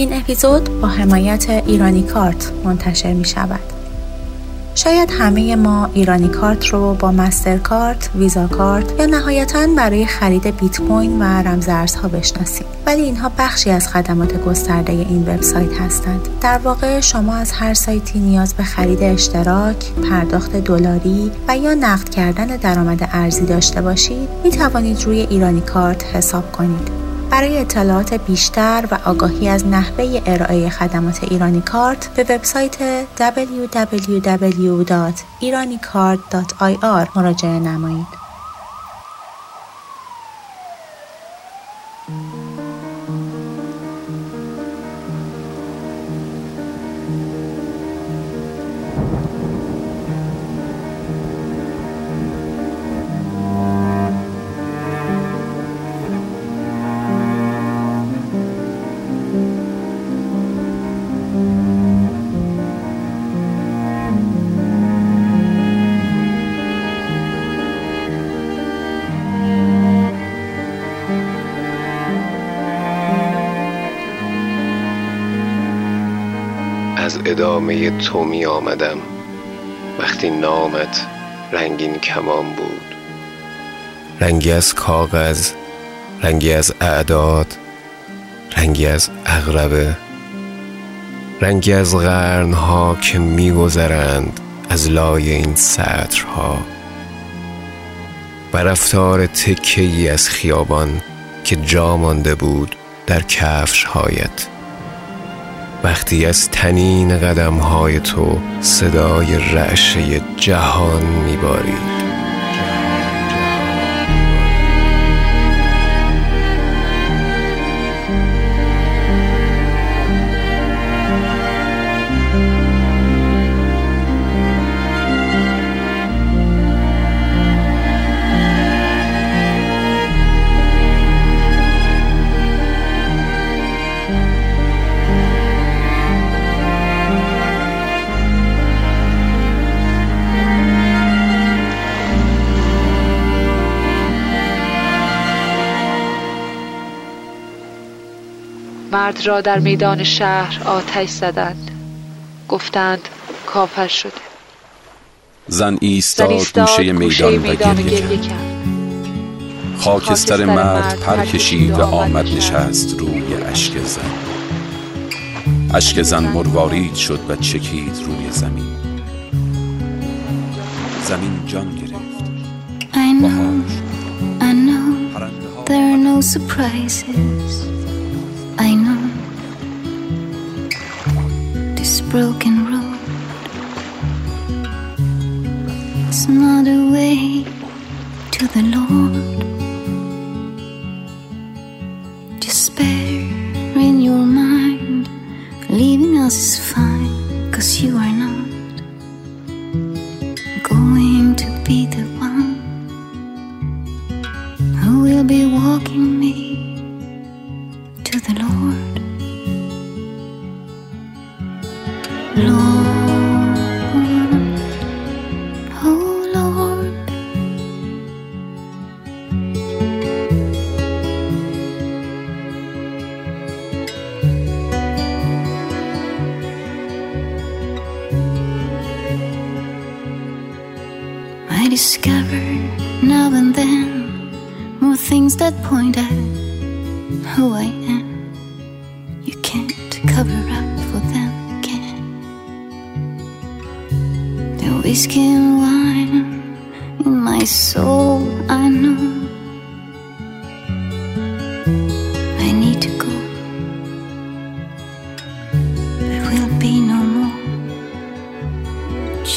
این اپیزود با حمایت ایرانی کارت منتشر می شود. شاید همه ما ایرانی کارت رو با مستر کارت، ویزا کارت یا نهایتا برای خرید بیت کوین و رمزارزها بشناسیم. ولی اینها بخشی از خدمات گسترده این وبسایت هستند. در واقع شما از هر سایتی نیاز به خرید اشتراک، پرداخت دلاری و یا نقد کردن درآمد ارزی داشته باشید، می توانید روی ایرانی کارت حساب کنید. برای اطلاعات بیشتر و آگاهی از نحوه ارائه خدمات ایرانی کارت به وبسایت www.iranicard.ir مراجعه نمایید. از ادامه تو می آمدم. وقتی نامت رنگین کمان بود. رنگی از کاغذ رنگی از اعداد رنگی از اغربه رنگی از قرنها که میگذرند از لای این سطرها. و رفتار تکه ای از خیابان که جا مانده بود در کفشهایت. وقتی از تنین قدم های تو صدای رعشه جهان میبارید مرد را در میدان شهر آتش زدند. گفتند کافر شده. زن زن ایستاد گوشه میدان و گریه کرد. خاکستر مرد پر کشید و آمد نشست روی اشک زن. اشک زن مروارید شد و چکید روی زمین. زمین جان گرفت. I know, I know, there are no surprises. I know this broken road is not a way to the Lord.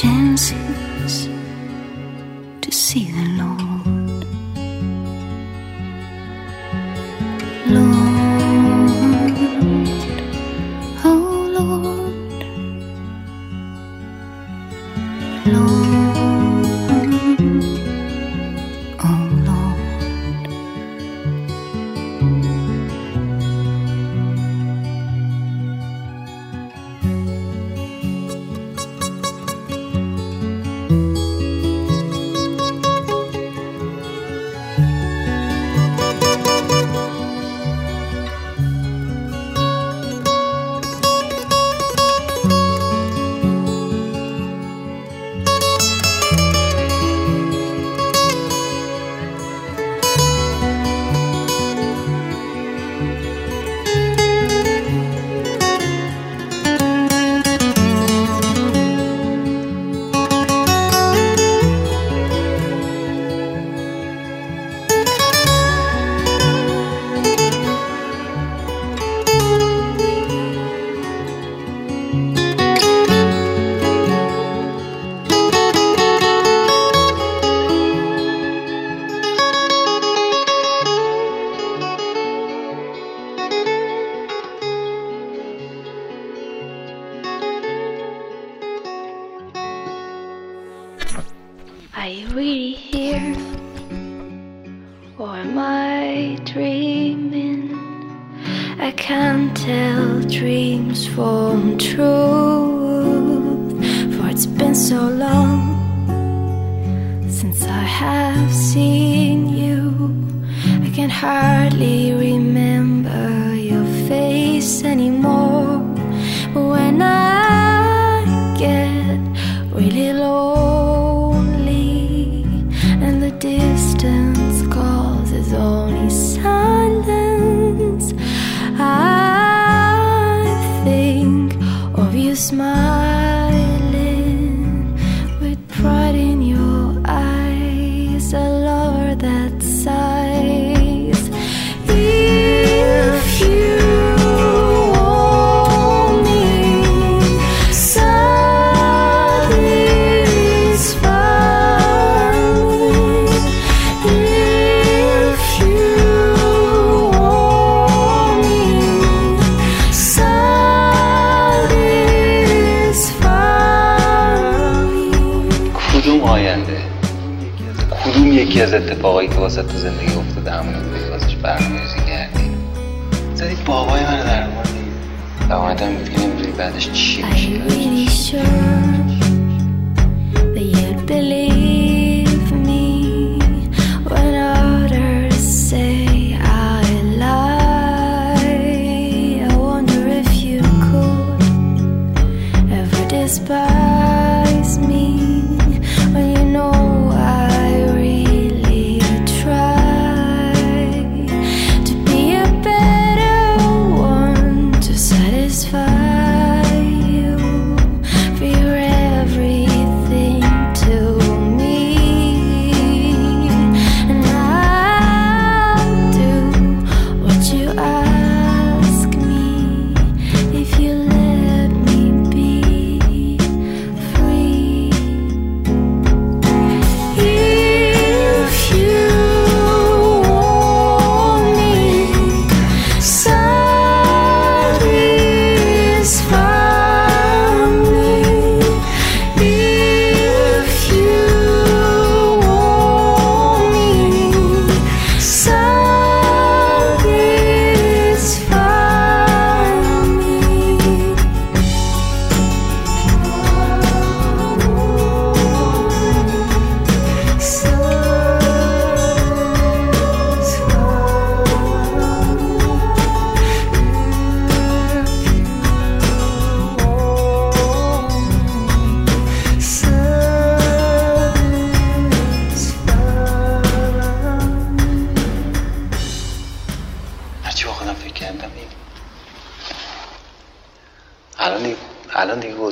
Chances to see the Lord. Are you really here? Or am I dreaming? I can't tell dreams from truth, for it's been so long since I have seen you. I can hardly remember. اتفاقایی که واسه تو زندگی افتاده همون بودی واسش برنامه‌ریزی کردی. زدی بابای من در مورد و اومدم ببینم بعدش چی میشه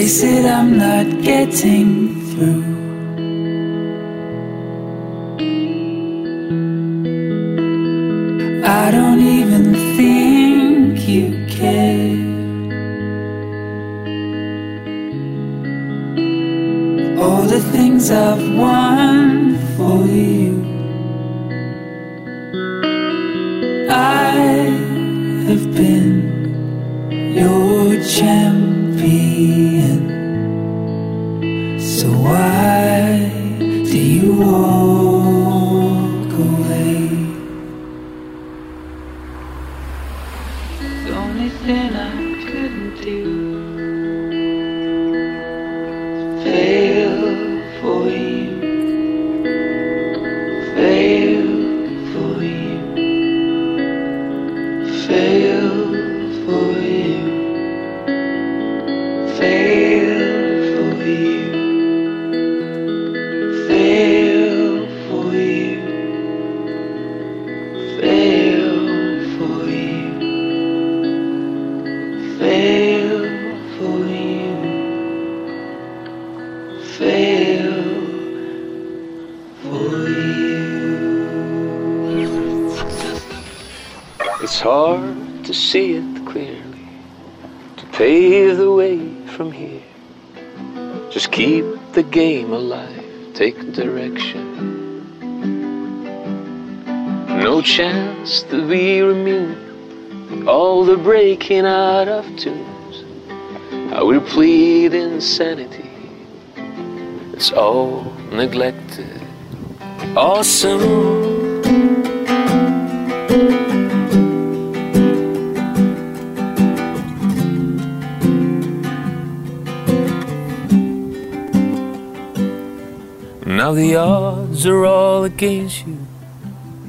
Face it, I'm not getting through Fez breaking out of tunes. I will plead insanity. It's all neglected. Awesome. Now the odds are all against you.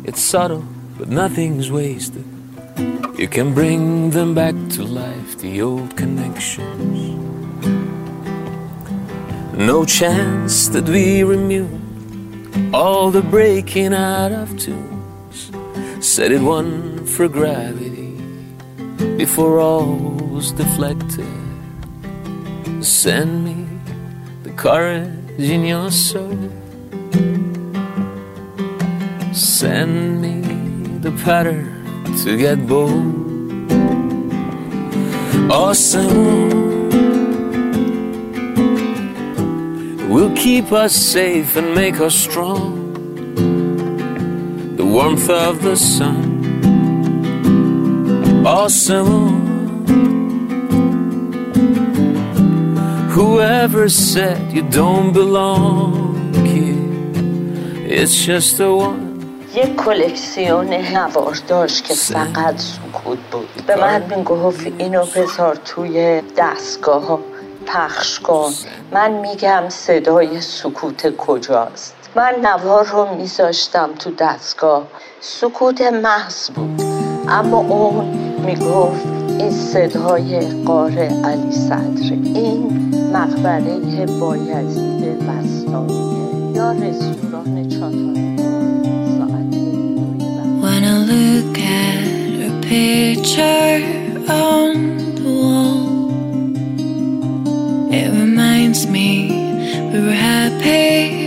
It's subtle, but nothing's wasted. You can bring them back to life, the old connections. No chance that we're immune. All the breaking out of tunes. Set it one for gravity before all was deflected. Send me the courage in your soul. Send me the pattern to get bold. Awesome will keep us safe and make us strong. The warmth of the sun. Awesome. Whoever said you don't belong here, it's just a one. یک کلکسیون نوار داشت که فقط سکوت بود. به من می‌گفت اینو بذار توی دستگاه ها پخش کن. من میگم صدای سکوت کجاست. من نوار رو میذاشتم تو دستگاه. سکوت محض بود. اما اون می‌گفت این صدای قار علی صدر این مقبره بایزید بستانیه یا رستوران چاتان look at her picture on the wall, it reminds me we were happy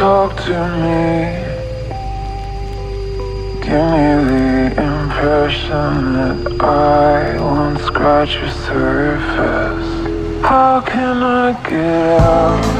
talk to me, give me the impression that I won't scratch your surface. How can I get out?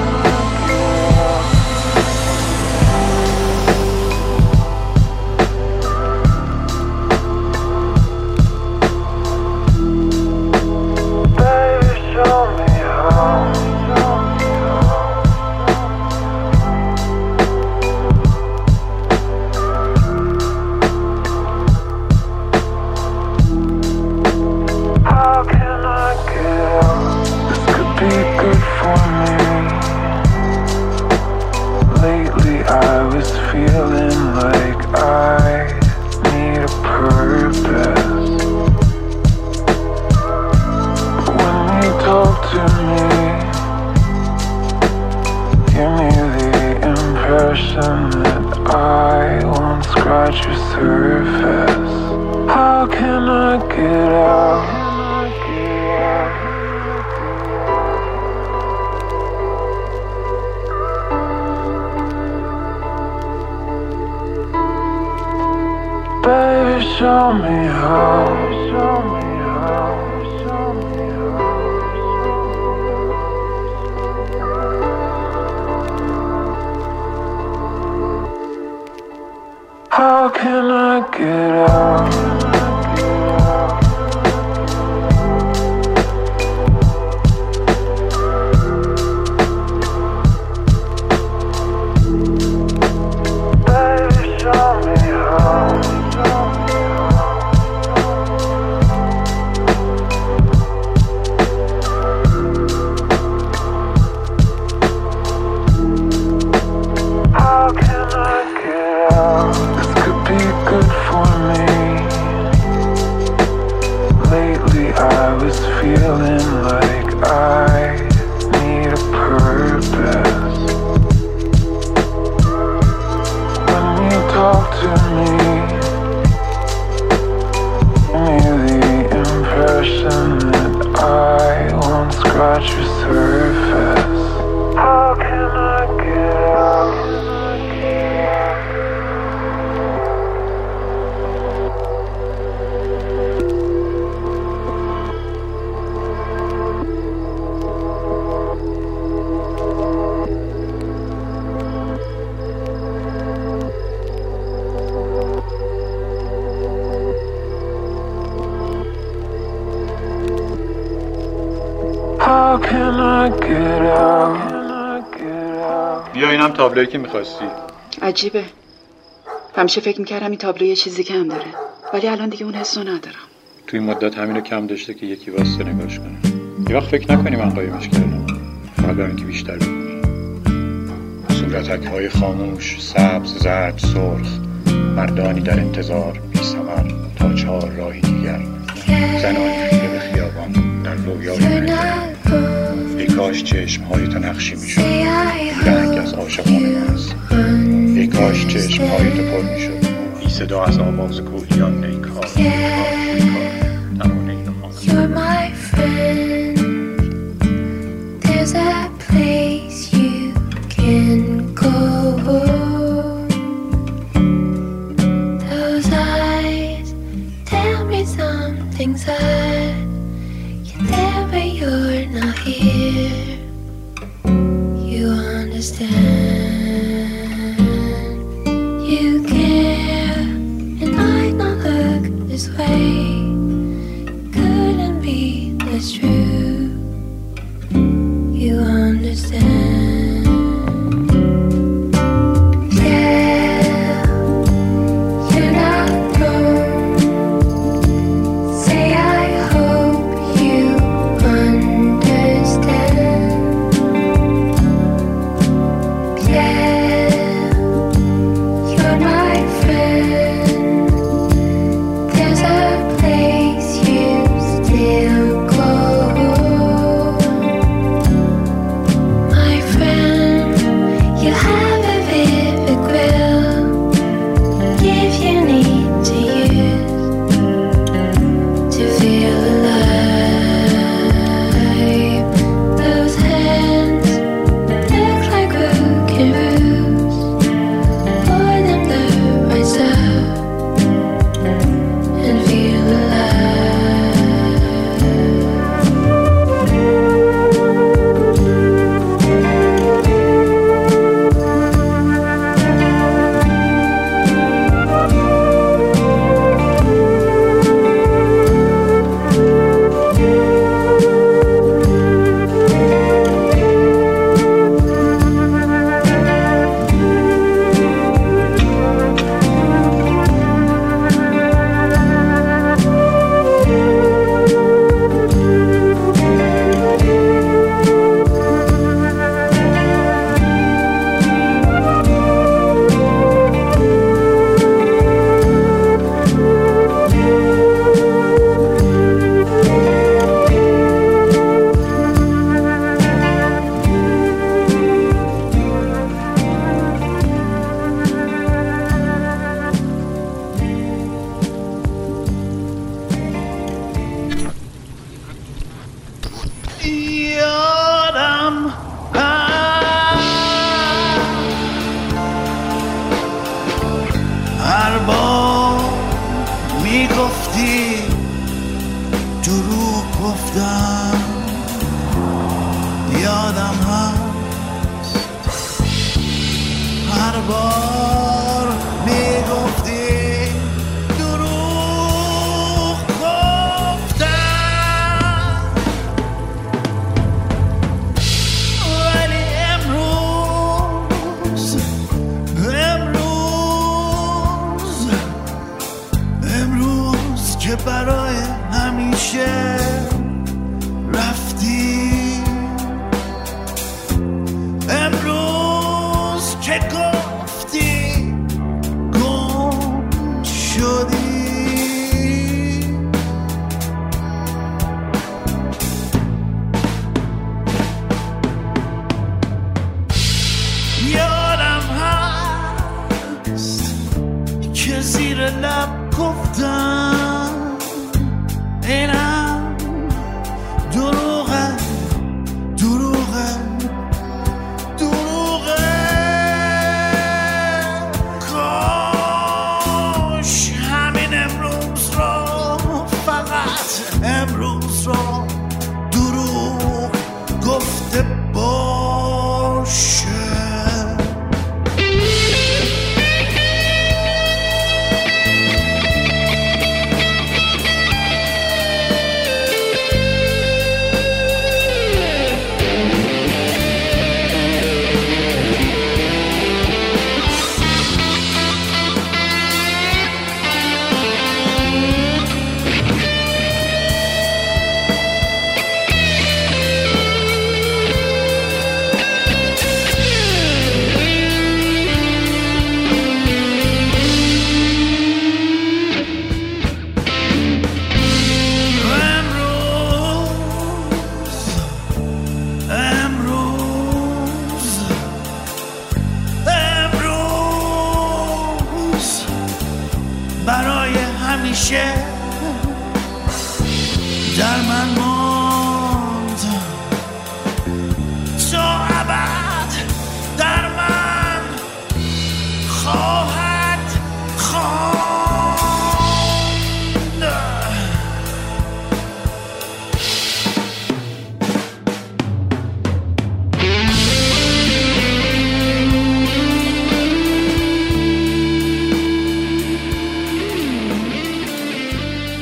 بیا اینم تابلویی که می‌خواستی. عجیبه. همیشه فکر می‌کردم این تابلو یه چیزی کم داره. ولی الان دیگه اون حسو ندارم. توی مدت همینو کم داشته که یکی واسه نگاش کنه. یه وقت فکر نکنی من قایمش کردم فقط برای اینکه بیشتر ببینی صورتک های خاموش سبز زرد سرخ مردانی در انتظار بی سمر تا چهار راهی دیگر. زنانی خیره به خیابان در رویای ای کاش چشم های تو نقشی می‌شد. رنگ از عاشقانه است ای کاش چشم های تو پر می‌شد. بی صدا از آواز کوهیان نیکار You're my friend. There's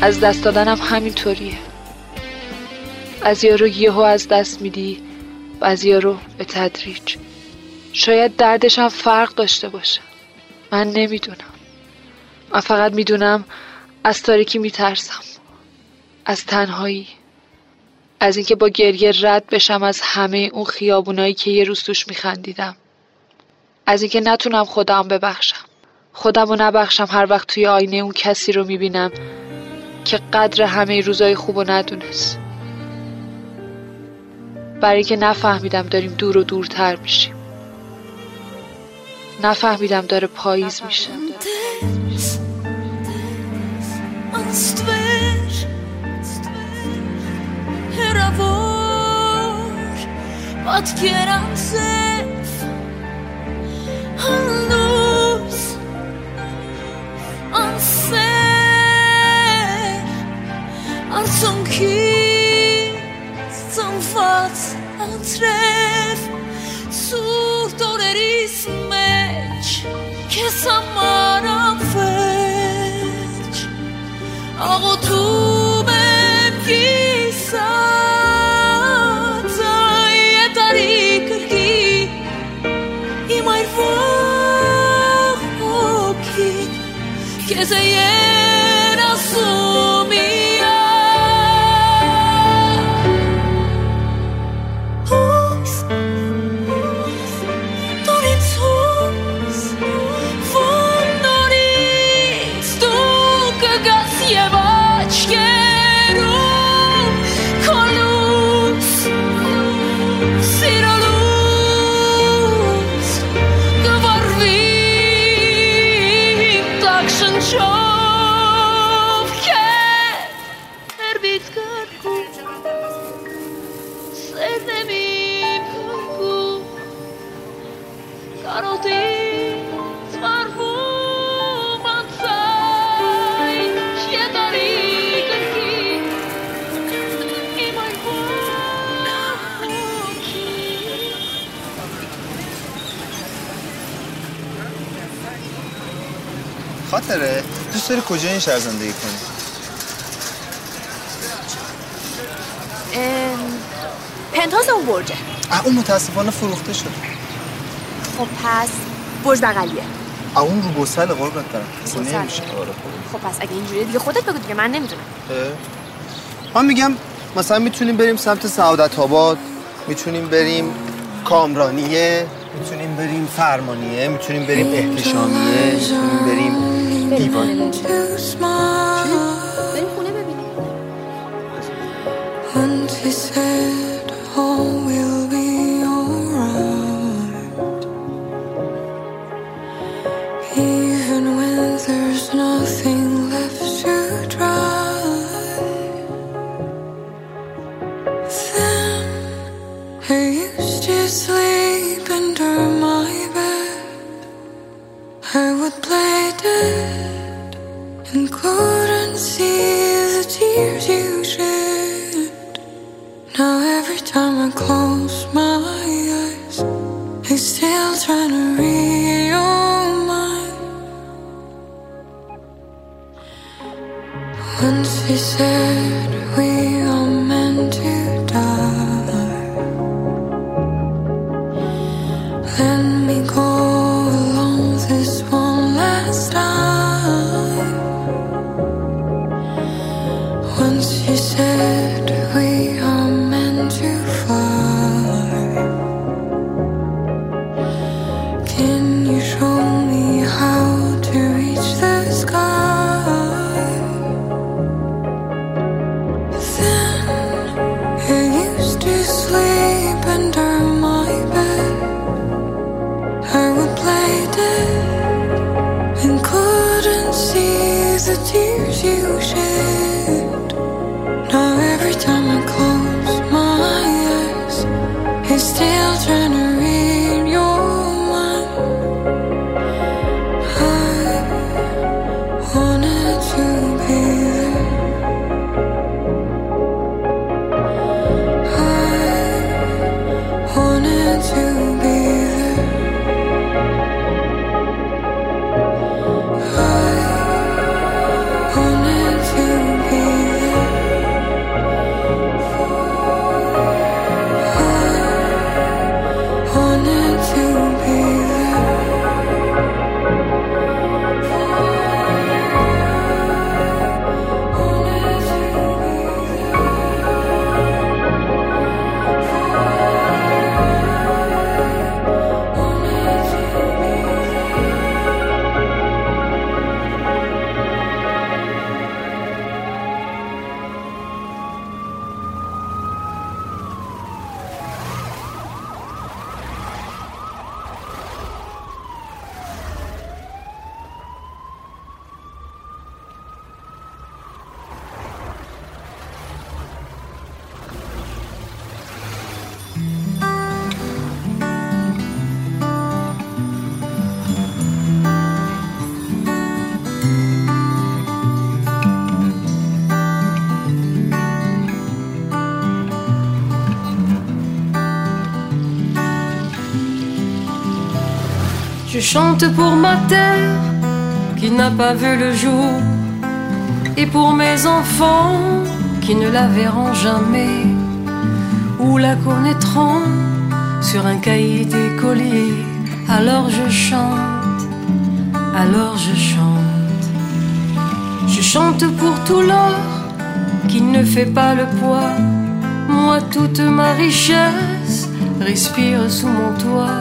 از دست دادنم همینطوریه. از رو یهو از دست میدی بعضیا رو به تدریج. شاید دردش فرق داشته باشه. من نمی‌دونم. من فقط می‌دونم از تاریکی میترسم. از تنهایی. از اینکه با گریه رد بشم از همه اون خیابونایی که یه روز توش میخندیدم. از اینکه نتونم خودم ببخشم. خودم رو نبخشم هر وقت توی آینه اون کسی رو می‌بینم. که قدر همه روزای خوب و ندونست برای که نفهمیدم داریم دور و دورتر میشیم نفهمیدم داره پاییز میشه sef, hannus, anser, արցունքից ծնված անցրև սուրտ օրերիս մեջ քեզ համար անվեջ աղոթում եմ կիսած այ տարի կրկի իմ այր վող հոգի քեզ է եր ասում իա خاطره دوست داری کجا این شهر زندگی کنی؟ پنتاز اون برجه. اون متاسفانه فروخته شد خب پس برج بغلیه. اون رو گسل قربت گسل. نمیشه. آره خب. پس اگه اینجوریه دیگه خودت بگو دیگه من نمی‌دونم. من میگم مثلا می‌تونیم بریم سمت سعادت آباد می‌تونیم بریم کامرانیه می‌تونیم بریم فرمانیه می‌تونیم بریم احتشامیه می‌تونیم بریم Diva. said. 星星 Je chante pour ma terre qui n'a pas vu le jour et pour mes enfants qui ne la verront jamais ou la connaîtront sur un cahier d'écolier. Alors je chante, alors je chante. Je chante pour tout l'or qui ne fait pas le poids. Moi, toute ma richesse respire sous mon toit,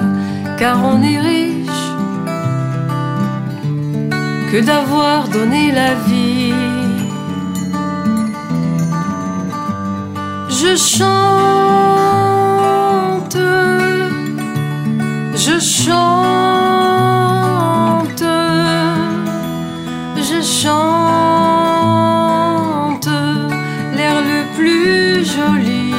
car on est que d'avoir donné la vie. Je chante, je chante, je chante l'air le plus joli.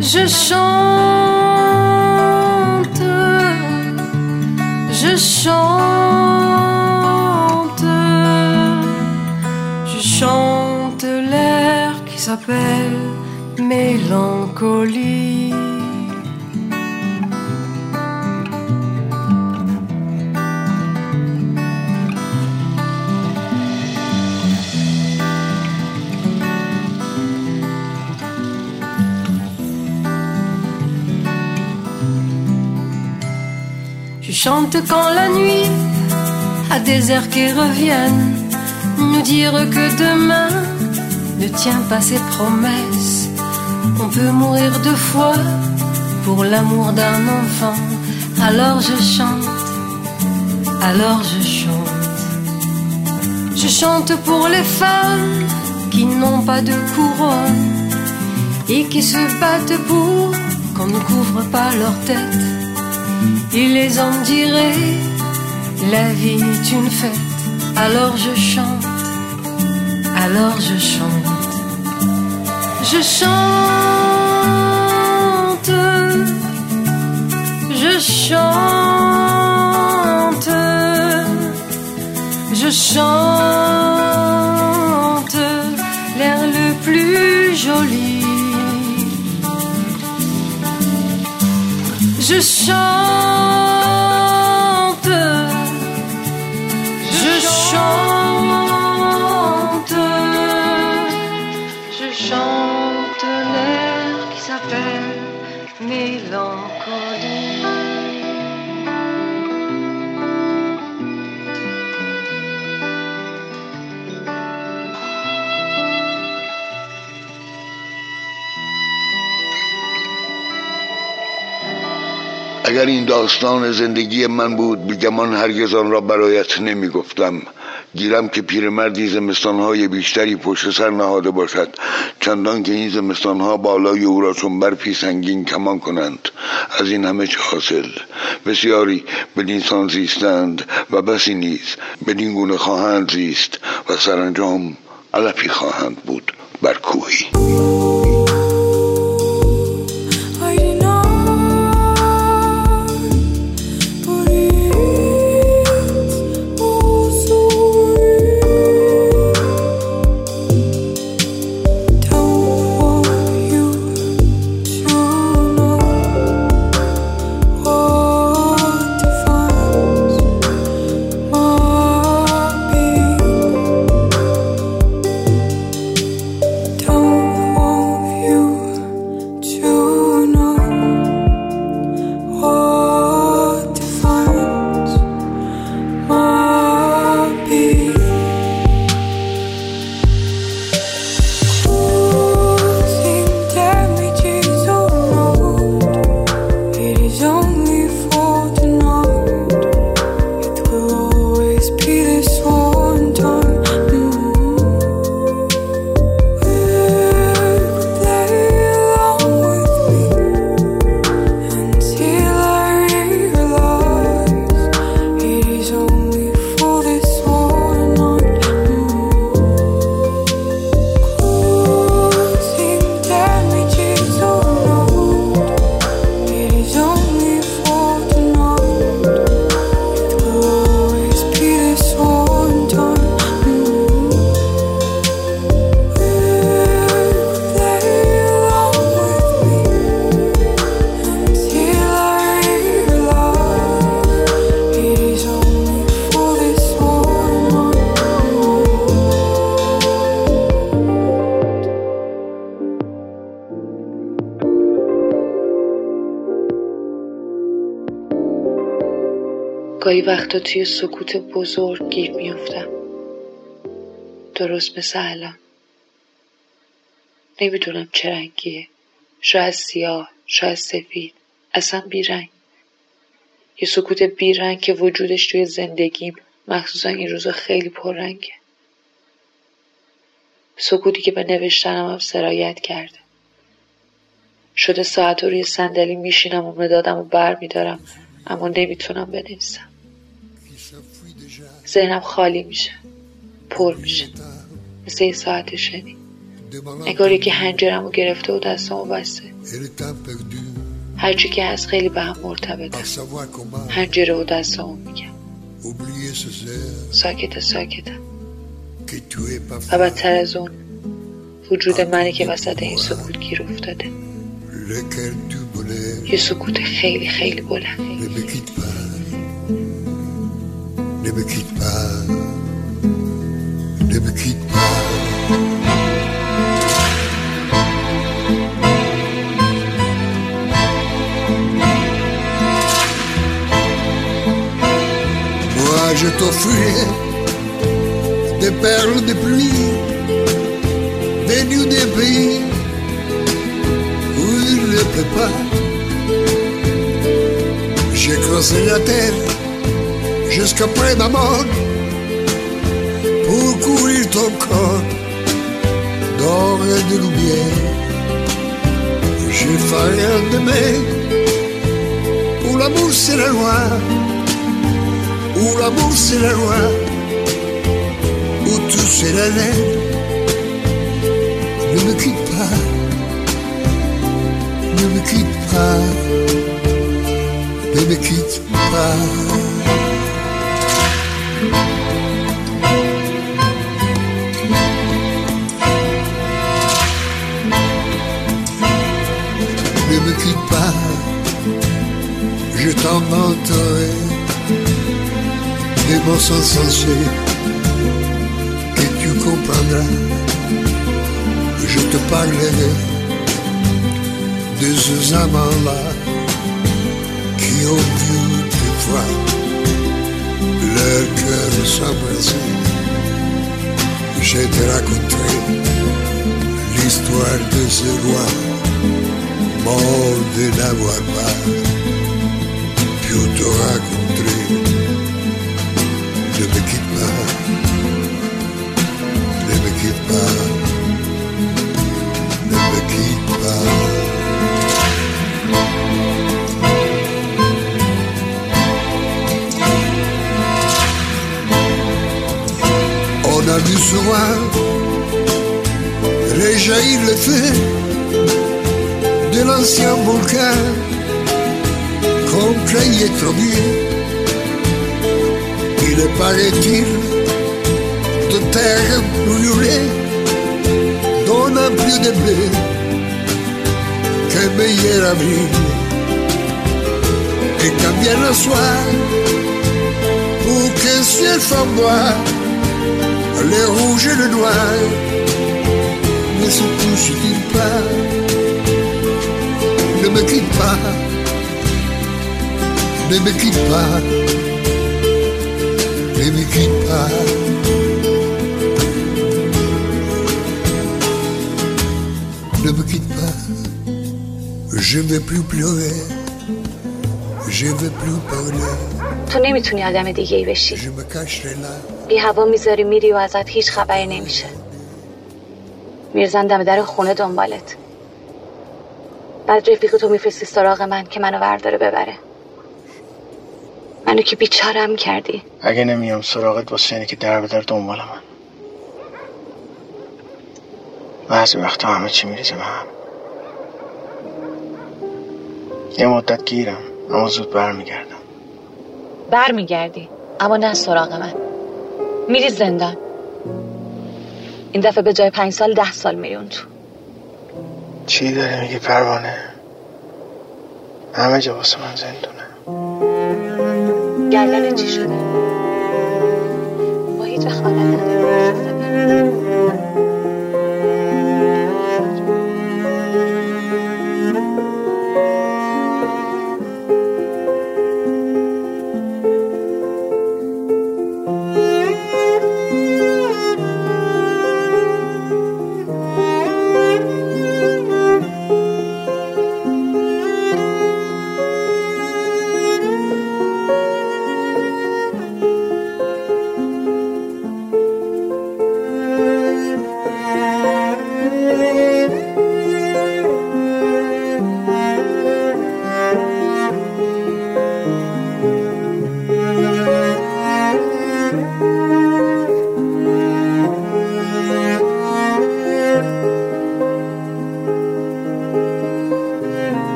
Je chante, chante, je chante l'air qui s'appelle mélancolie. Chante quand la nuit a des airs qui reviennent nous dire que demain ne tient pas ses promesses. On peut mourir deux fois pour l'amour d'un enfant. Alors je chante, alors je chante. Je chante pour les femmes qui n'ont pas de couronne et qui se battent pour qu'on ne couvre pas leur tête. Et les hommes diraient, la vie est une fête. Alors je chante, alors je chante. Je chante, je chante, je chante l'air le plus joli. Je chante, je chante, اگر این داستان زندگی من بود بیگمان هرگز آن را برایت نمی گفتم گیرم که پیرمردی زمستانهای بیشتری پشت سر نهاده باشد. چندان که این زمستانها بالای او را چون برفی سنگین کمان کنند. از این همه چه حاصل؟ بسیاری بدین سان زیستند و بسی نیز بدین گونه خواهند زیست و سرانجام علفی خواهند بود. بر کوهی. گاهی وقتا توی سکوت بزرگ گیر میافتم. درست مثل الان. نمی‌دونم چه رنگیه. شاید سیاه شاید سفید. اصلا بیرنگ. یه سکوت بیرنگ که وجودش توی زندگیم مخصوصا این روزا خیلی پررنگه. سکوتی که به نوشتنم هم سرایت کرده. شده ساعت روی صندلی میشینم و مدادم و بر میدارم اما نمی‌تونم بنویسم. ذهنم خالی میشه. پر میشه. مثل یه ساعت شنی. انگار یکی هنجرم رو گرفته و دستمو بسته. هرچی که هست خیلی به هم مرتبطه. هنجره و دستمو میگم. ساکته ساکته. و بدتر از اون وجود منی که وسط این سکوت گیر افتاده. یه سکوت خیلی خیلی بلند. Ne me quitte pas, ne me quitte pas. Moi je t'offrirai des perles de pluie venues des pays où il ne pleut pas. J'ai creusé la terre jusqu'après ma mort pour couvrir ton corps d'or et de lumière. J'ai failli un demain où l'amour c'est la loi, où l'amour c'est la loi, où tout c'est la laine. Ne me quitte pas, ne me quitte pas, ne me quitte pas. Sans sensés que tu comprendras. Je te parlerai de ces amants-là qui ont vu des fois leur cœur s'embrasser. Je te raconterai l'histoire de ce roi mort de n'avoir pas pu te raconter. Pas, ne me quitte pas. On a vu souvent réjaillir le feu de l'ancien volcan qu'on croyait trop bien. Il paraît-il de terre brûlée donne plus de blé qu'un meilleur avril. Et quand vient le soir, pour qu'un ciel flamboie, les rouges et le noir ne se touchent-ils pas? ne me quitte pas, ne me quitte pas, ne me quitte pas. Je ne vais plus pleurer, je vais plus parler. تو نمی‌تونی آدم دیگه ای بشی. Je me cacherai là, بی هوا می‌ذاری میری و ازت هیچ خبری نمیشه. میرزن دم در خونه دنبالت. بعد رفیق تو میفرستی سراغ من که منو ورداره ببره. منو که بیچارم کردی. اگه نمیام سراغت واسه اینه که در به در دنبال من. بعضی وقتا همه چی میریزه به هم. یه مدت گیرم اما زود برمیگردم. بر میگردی اما نه سراغ من. میری زندان. این دفعه به جای پنج سال ده سال میری اون تو. چی داری میگی پروانه؟ همه جا واسه من زندونه. گردن چی شده؟ با هیچ وقت عادت نداری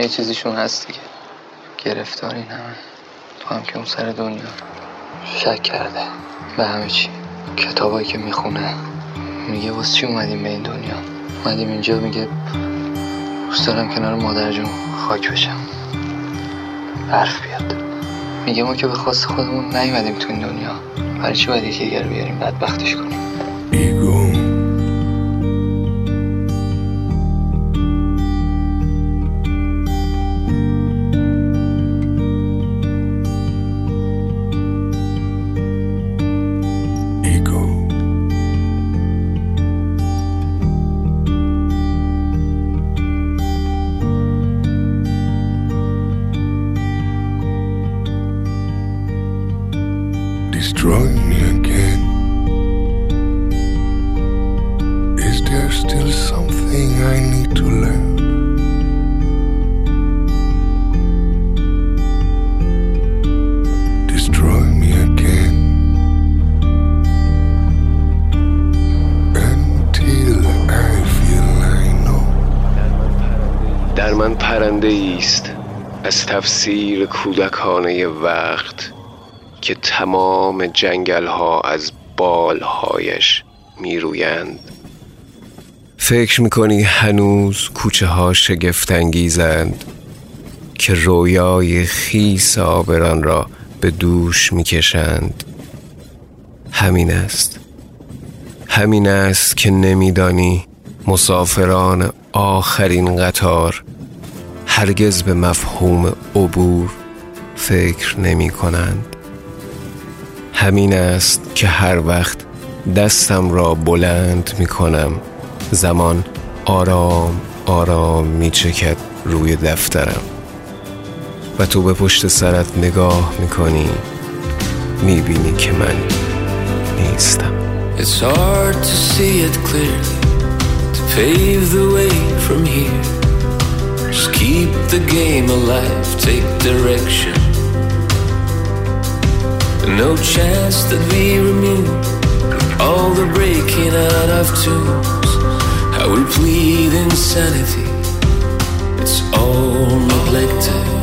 همه چیزشون هست دیگه. گرفتارین همه. تو هم که اون سر دنیا. شک کرده. به همه چی. کتابایی که می‌خونه. میگه واسه چی اومدیم به این دنیا؟ اومدیم اینجا میگه دوست دارم کنار مادر جون خاک بشم. حرف بیاد. میگه ما که به خواست خودمون نیومدیم تو این دنیا. برای چی باید یکی دیگر بیاریم؟ بدبختش کنیم. تفسیر کودکانه وقت که تمام جنگل ها از بالهایش میرویند. فکر می‌کنی هنوز کوچه ها شگفتانگیزند که رویای خیس آبران را به دوش می‌کشند؟ همین است. همین است که نمیدانی مسافران آخرین قطار هرگز به مفهوم عبور فکر نمی کنند. همین است که هر وقت دستم را بلند می کنم زمان آرام آرام می چکد روی دفترم. و تو به پشت سرت نگاه می کنی می بینی که من نیستم. It's hard to see it clearly, to pave the way from here. Just keep the game alive, take direction. No chance that we remove all the breaking out of tunes. How we plead insanity, it's all neglected.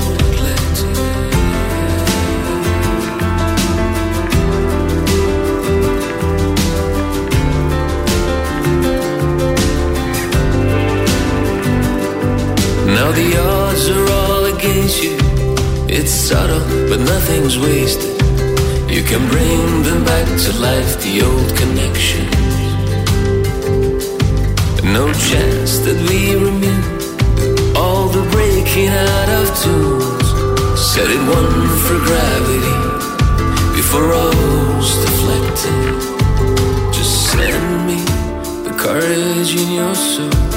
Now the odds are all against you. It's subtle, but nothing's wasted. You can bring them back to life, the old connection. No chance that we remove all the breaking out of tunes. Set it one for gravity before all's deflected. Just send me the courage in your soul.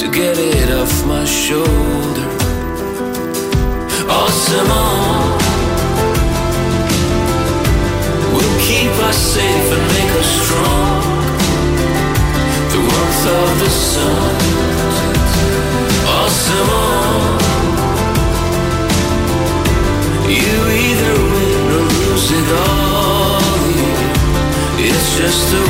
to get it off my shoulder. Awesome. Oh. Will keep us safe and make us strong. The warmth of the sun. Awesome. Oh. You either win or lose it all. It's just a